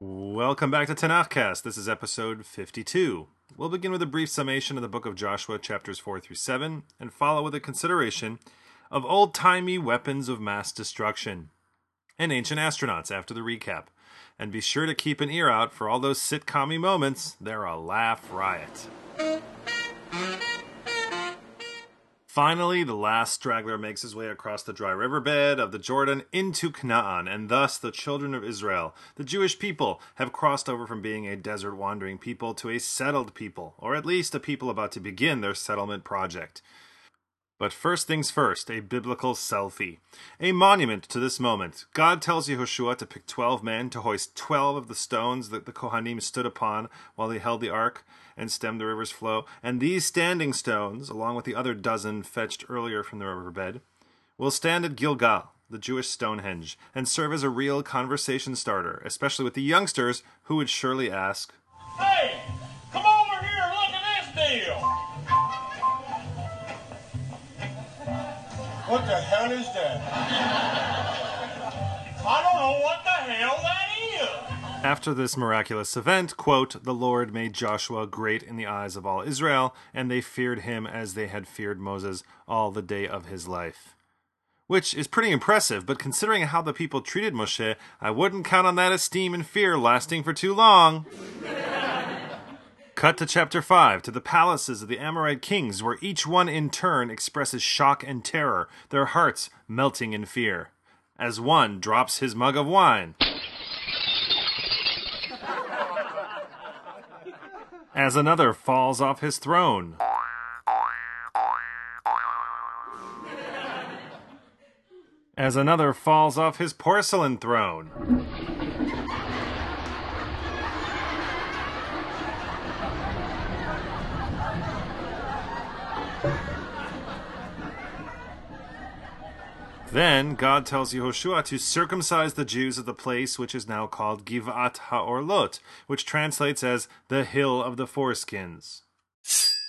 Welcome back to Tanakhcast. This is episode 52. We'll begin with a brief summation of the book of Joshua, chapters 4 through 7, and follow with a consideration of old timey weapons of mass destruction and ancient astronauts after the recap. And be sure to keep an ear out for all those sitcom moments. They're a laugh riot. Finally, the last straggler makes his way across the dry riverbed of the Jordan into Canaan, and thus the children of Israel, the Jewish people, have crossed over from being a desert wandering people to a settled people, or at least a people about to begin their settlement project. But first things first, a biblical selfie. A monument to this moment. God tells Yehoshua to pick 12 men to hoist 12 of the stones that the Kohanim stood upon while they held the ark and stemmed the river's flow. And these standing stones, along with the other dozen fetched earlier from the riverbed, will stand at Gilgal, the Jewish Stonehenge, and serve as a real conversation starter, especially with the youngsters who would surely ask, What the hell is that? I don't know what the hell that is. After this miraculous event, quote, the Lord made Joshua great in the eyes of all Israel, and they feared him as they had feared Moses all the day of his life. Which is pretty impressive, but considering how the people treated Moshe, I wouldn't count on that esteem and fear lasting for too long. Cut to chapter 5, to the palaces of the Amorite kings, where each one in turn expresses shock and terror, their hearts melting in fear. As one drops his mug of wine. As another falls off his throne. As another falls off his porcelain throne. Then God tells Yehoshua to circumcise the Jews of the place which is now called Givat HaOrlot, which translates as the Hill of the Foreskins.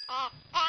Ah, ah.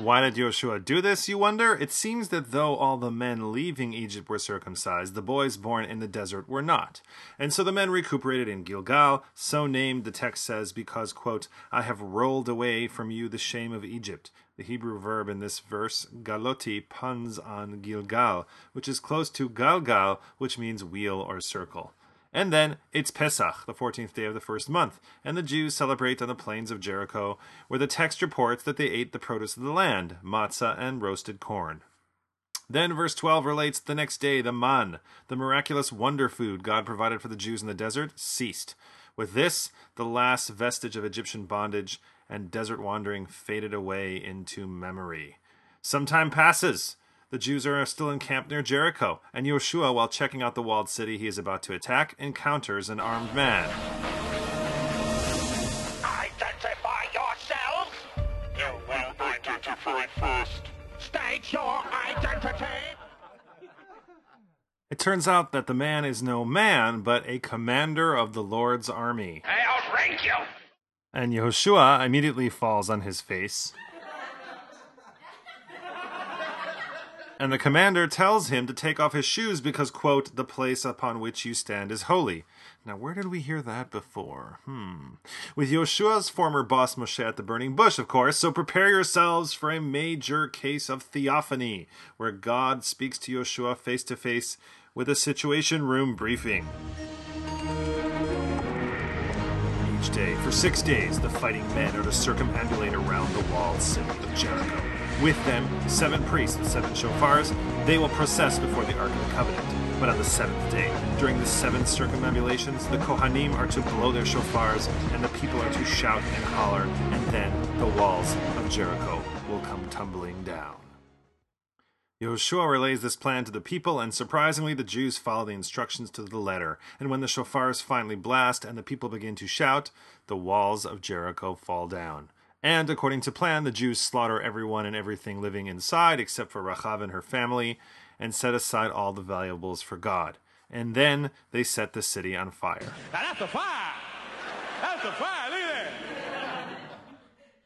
Why did Joshua do this, you wonder? It seems that though all the men leaving Egypt were circumcised, the boys born in the desert were not. And so the men recuperated in Gilgal, so named, the text says, because, quote, I have rolled away from you the shame of Egypt. The Hebrew verb in this verse, galoti, puns on Gilgal, which is close to galgal, which means wheel or circle. And then it's Pesach, the 14th day of the first month, and the Jews celebrate on the plains of Jericho, where the text reports that they ate the produce of the land, matzah and roasted corn. Then verse 12 relates the next day the man, the miraculous wonder food God provided for the Jews in the desert, ceased. With this, the last vestige of Egyptian bondage and desert wandering faded away into memory. Some time passes. The Jews are still encamped near Jericho, and Yoshua, while checking out the walled city he is about to attack, encounters an armed man. Identify yourselves. You will identify first. State your identity. It turns out that the man is no man, but a commander of the Lord's army. I'll rank you. And Yehoshua immediately falls on his face. And the commander tells him to take off his shoes because, quote, the place upon which you stand is holy. Now, where did we hear that before? Hmm. With Yoshua's former boss Moshe at the burning bush, of course, so prepare yourselves for a major case of theophany, where God speaks to Yoshua face to face with a situation room briefing. Each day, for six days, the fighting men are to circumambulate around the walled city of Jericho. With them, seven priests and seven shofars, they will process before the Ark of the Covenant. But on the seventh day, during the seven circumambulations, the Kohanim are to blow their shofars, and the people are to shout and holler, and then the walls of Jericho will come tumbling down. Yehoshua relays this plan to the people, and surprisingly, the Jews follow the instructions to the letter. And when the shofars finally blast and the people begin to shout, the walls of Jericho fall down. And according to plan, the Jews slaughter everyone and everything living inside except for Rachav and her family, and set aside all the valuables for God. And then they set the city on fire. Now that's a fire. That's a fire. Look at that.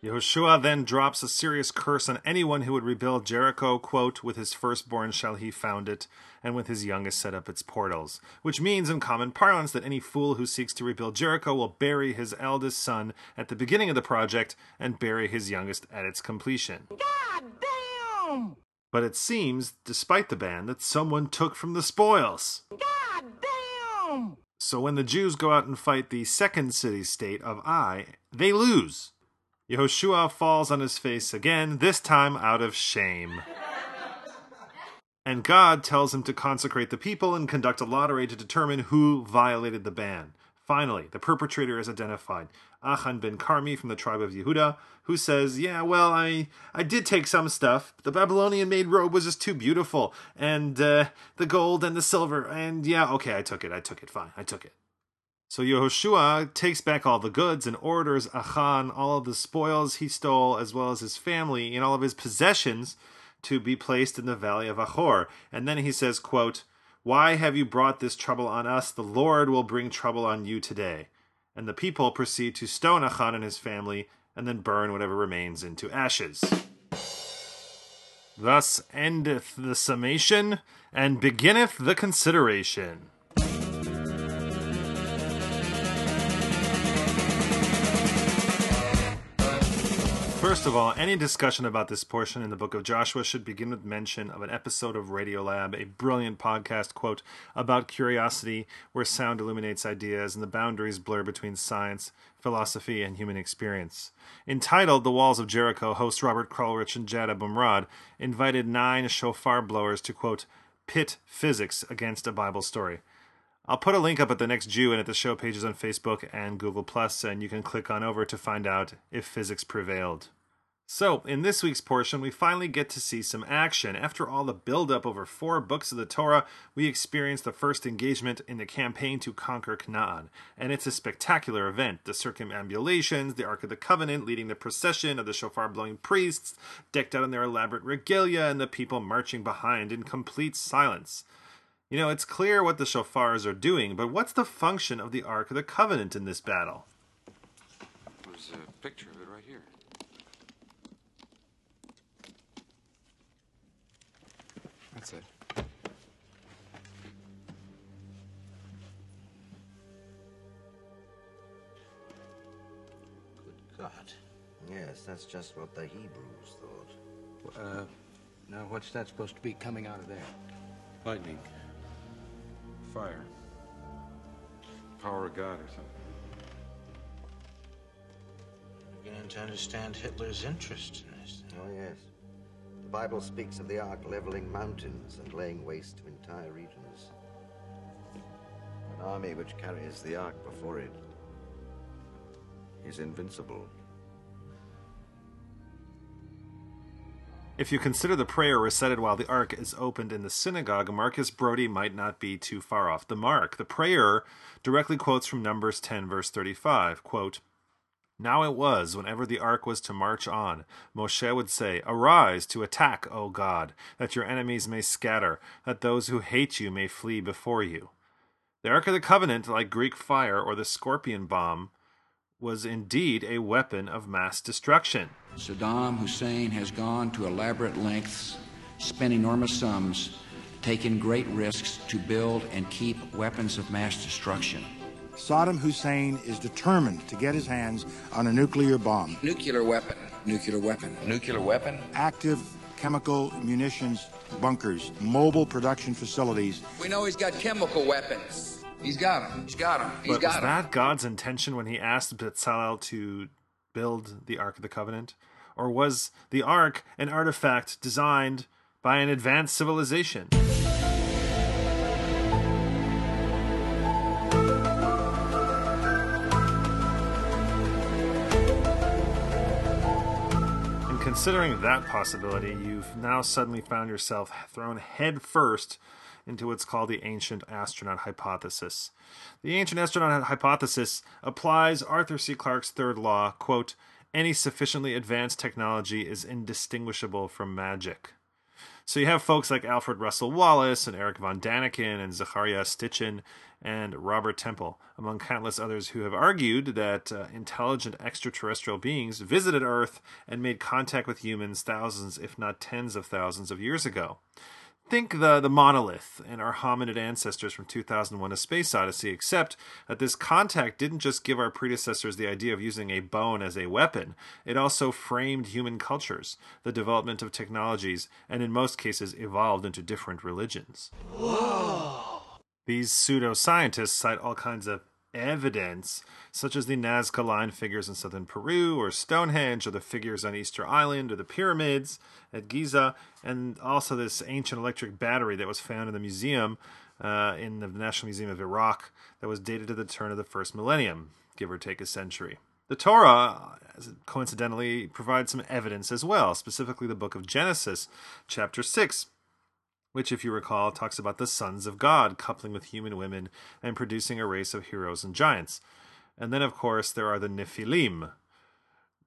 Yehoshua then drops a serious curse on anyone who would rebuild Jericho, quote, with his firstborn shall he found it, and with his youngest set up its portals. Which means, in common parlance, that any fool who seeks to rebuild Jericho will bury his eldest son at the beginning of the project and bury his youngest at its completion. God damn! But it seems, despite the ban, that someone took from the spoils. God damn! So when the Jews go out and fight the second city state of Ai, they lose. Yehoshua falls on his face again, this time out of shame. And God tells him to consecrate the people and conduct a lottery to determine who violated the ban. Finally, the perpetrator is identified, Achan ben Carmi from the tribe of Yehuda, who says, "Yeah, well, I I did take some stuff. The Babylonian made robe was just too beautiful, and uh, the gold and the silver, and yeah, okay, I took it. I took it. Fine, I took it." So Yehoshua takes back all the goods and orders Achan all of the spoils he stole, as well as his family and all of his possessions, to be placed in the valley of Achor. And then he says, quote, Why have you brought this trouble on us? The Lord will bring trouble on you today. And the people proceed to stone Achan and his family, and then burn whatever remains into ashes. Thus endeth the summation, and beginneth the consideration. First of all, any discussion about this portion in the book of Joshua should begin with mention of an episode of Radiolab, a brilliant podcast, quote, about curiosity where sound illuminates ideas and the boundaries blur between science, philosophy, and human experience. Entitled The Walls of Jericho, host Robert Krulwich and Jad Abumrad invited nine shofar blowers to, quote, pit physics against a Bible story. I'll put a link up at the next Jew and at the show pages on Facebook and Google Plus, and you can click on over to find out if physics prevailed. So, in this week's portion, we finally get to see some action. After all the build-up over four books of the Torah, we experience the first engagement in the campaign to conquer Canaan. And it's a spectacular event. The circumambulations, the Ark of the Covenant leading the procession of the shofar-blowing priests, decked out in their elaborate regalia, and the people marching behind in complete silence. You know, it's clear what the shofars are doing, but what's the function of the Ark of the Covenant in this battle? There's a picture of it right here. That's it. Good God. Yes, that's just what the Hebrews thought. Uh, now what's that supposed to be coming out of there? Lightning. Fire. Power of God or something. i Beginning to understand Hitler's interest in this. Oh, yes. The Bible speaks of the Ark leveling mountains and laying waste to entire regions. An army which carries the Ark before it is invincible. If you consider the prayer recited while the ark is opened in the synagogue, Marcus Brody might not be too far off the mark. The prayer directly quotes from Numbers 10, verse 35, quote, Now it was, whenever the ark was to march on, Moshe would say, Arise to attack, O God, that your enemies may scatter, that those who hate you may flee before you. The Ark of the Covenant, like Greek fire or the scorpion bomb, was indeed a weapon of mass destruction. Saddam Hussein has gone to elaborate lengths, spent enormous sums, taken great risks to build and keep weapons of mass destruction. Saddam Hussein is determined to get his hands on a nuclear bomb. Nuclear weapon. Nuclear weapon. Nuclear weapon? Active chemical munitions bunkers, mobile production facilities. We know he's got chemical weapons. He's got them. He's got them. He's But was got them. that God's intention when he asked Bezalel to build the Ark of the Covenant? Or was the Ark an artifact designed by an advanced civilization? And considering that possibility, you've now suddenly found yourself thrown head first into what's called the ancient astronaut hypothesis. The ancient astronaut hypothesis applies Arthur C. Clarke's third law, quote, any sufficiently advanced technology is indistinguishable from magic. So you have folks like Alfred Russel Wallace and Eric von Daniken and Zecharia Sitchin and Robert Temple, among countless others who have argued that uh, intelligent extraterrestrial beings visited Earth and made contact with humans thousands, if not tens of thousands of years ago. Think the, the monolith and our hominid ancestors from 2001 A Space Odyssey, except that this contact didn't just give our predecessors the idea of using a bone as a weapon, it also framed human cultures, the development of technologies, and in most cases evolved into different religions. Whoa. These pseudoscientists cite all kinds of evidence, such as the Nazca Line figures in southern Peru, or Stonehenge, or the figures on Easter Island, or the pyramids at Giza, and also this ancient electric battery that was found in the museum uh, in the National Museum of Iraq that was dated to the turn of the first millennium, give or take a century. The Torah, coincidentally, provides some evidence as well, specifically the book of Genesis, chapter 6 which, if you recall, talks about the sons of God coupling with human women and producing a race of heroes and giants. And then, of course, there are the Nephilim.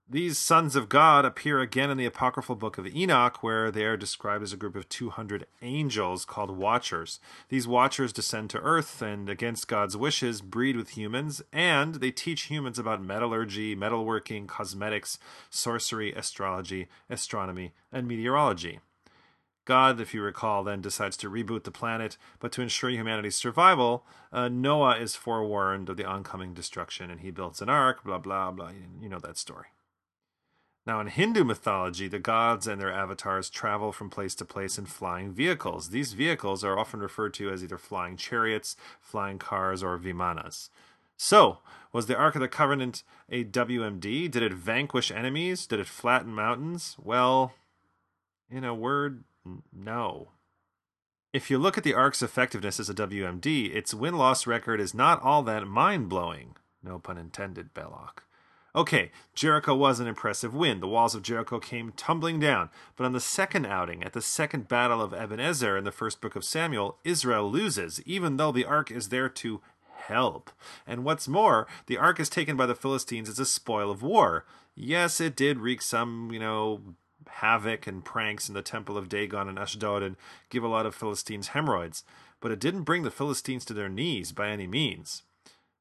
These sons of God appear again in the apocryphal book of Enoch, where they are described as a group of 200 angels called Watchers. These Watchers descend to earth and, against God's wishes, breed with humans, and they teach humans about metallurgy, metalworking, cosmetics, sorcery, astrology, astronomy, and meteorology. God, if you recall, then decides to reboot the planet, but to ensure humanity's survival, uh, Noah is forewarned of the oncoming destruction and he builds an ark, blah, blah, blah. You know that story. Now, in Hindu mythology, the gods and their avatars travel from place to place in flying vehicles. These vehicles are often referred to as either flying chariots, flying cars, or vimanas. So, was the Ark of the Covenant a WMD? Did it vanquish enemies? Did it flatten mountains? Well, in a word, no. If you look at the Ark's effectiveness as a WMD, its win loss record is not all that mind blowing. No pun intended, Belloc. Okay, Jericho was an impressive win. The walls of Jericho came tumbling down. But on the second outing, at the second battle of Ebenezer in the first book of Samuel, Israel loses, even though the ark is there to help. And what's more, the ark is taken by the Philistines as a spoil of war. Yes, it did wreak some, you know, havoc and pranks in the temple of Dagon and Ashdod and give a lot of Philistines hemorrhoids, but it didn't bring the Philistines to their knees by any means.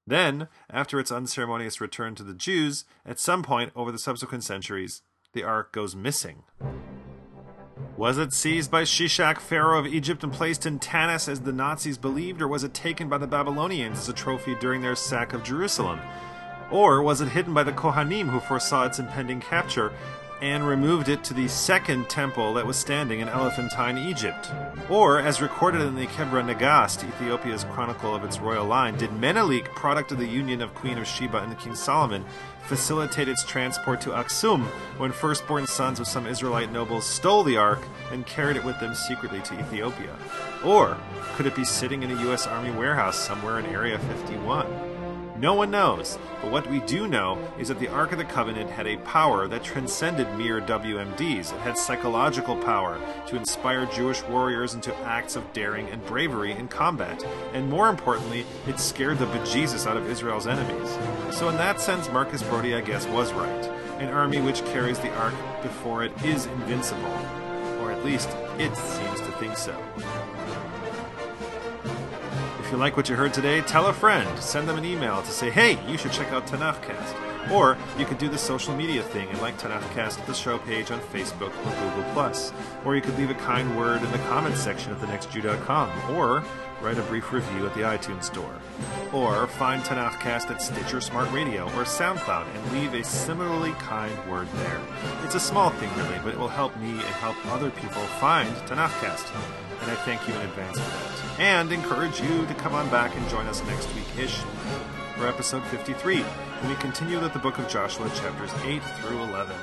Then, after its unceremonious return to the Jews, at some point over the subsequent centuries, the ark goes missing. Was it seized by Shishak, pharaoh of Egypt, and placed in Tanis as the Nazis believed, or was it taken by the Babylonians as a trophy during their sack of Jerusalem? Or was it hidden by the Kohanim who foresaw its impending capture and removed it to the second temple that was standing in Elephantine, Egypt? Or, as recorded in the Kebra Nagast, Ethiopia's chronicle of its royal line, did Menelik, product of the union of Queen of Sheba and King Solomon, facilitate its transport to Aksum when firstborn sons of some Israelite nobles stole the ark and carried it with them secretly to Ethiopia? Or could it be sitting in a U.S. Army warehouse somewhere in Area 51? No one knows, but what we do know is that the Ark of the Covenant had a power that transcended mere WMDs. It had psychological power to inspire Jewish warriors into acts of daring and bravery in combat. And more importantly, it scared the bejesus out of Israel's enemies. So, in that sense, Marcus Brody, I guess, was right. An army which carries the Ark before it is invincible. Or at least, it seems to think so. If you like what you heard today, tell a friend. Send them an email to say, hey, you should check out Tanakhcast. Or you could do the social media thing and like Tanakhcast at the show page on Facebook or Google+. Or you could leave a kind word in the comments section at thenextjew.com. Or write a brief review at the iTunes Store. Or find Tanakhcast at Stitcher Smart Radio or SoundCloud and leave a similarly kind word there. It's a small thing, really, but it will help me and help other people find Tanakhcast. And I thank you in advance for that. And encourage you to come on back and join us next week ish for episode 53, when we continue with the book of Joshua, chapters 8 through 11.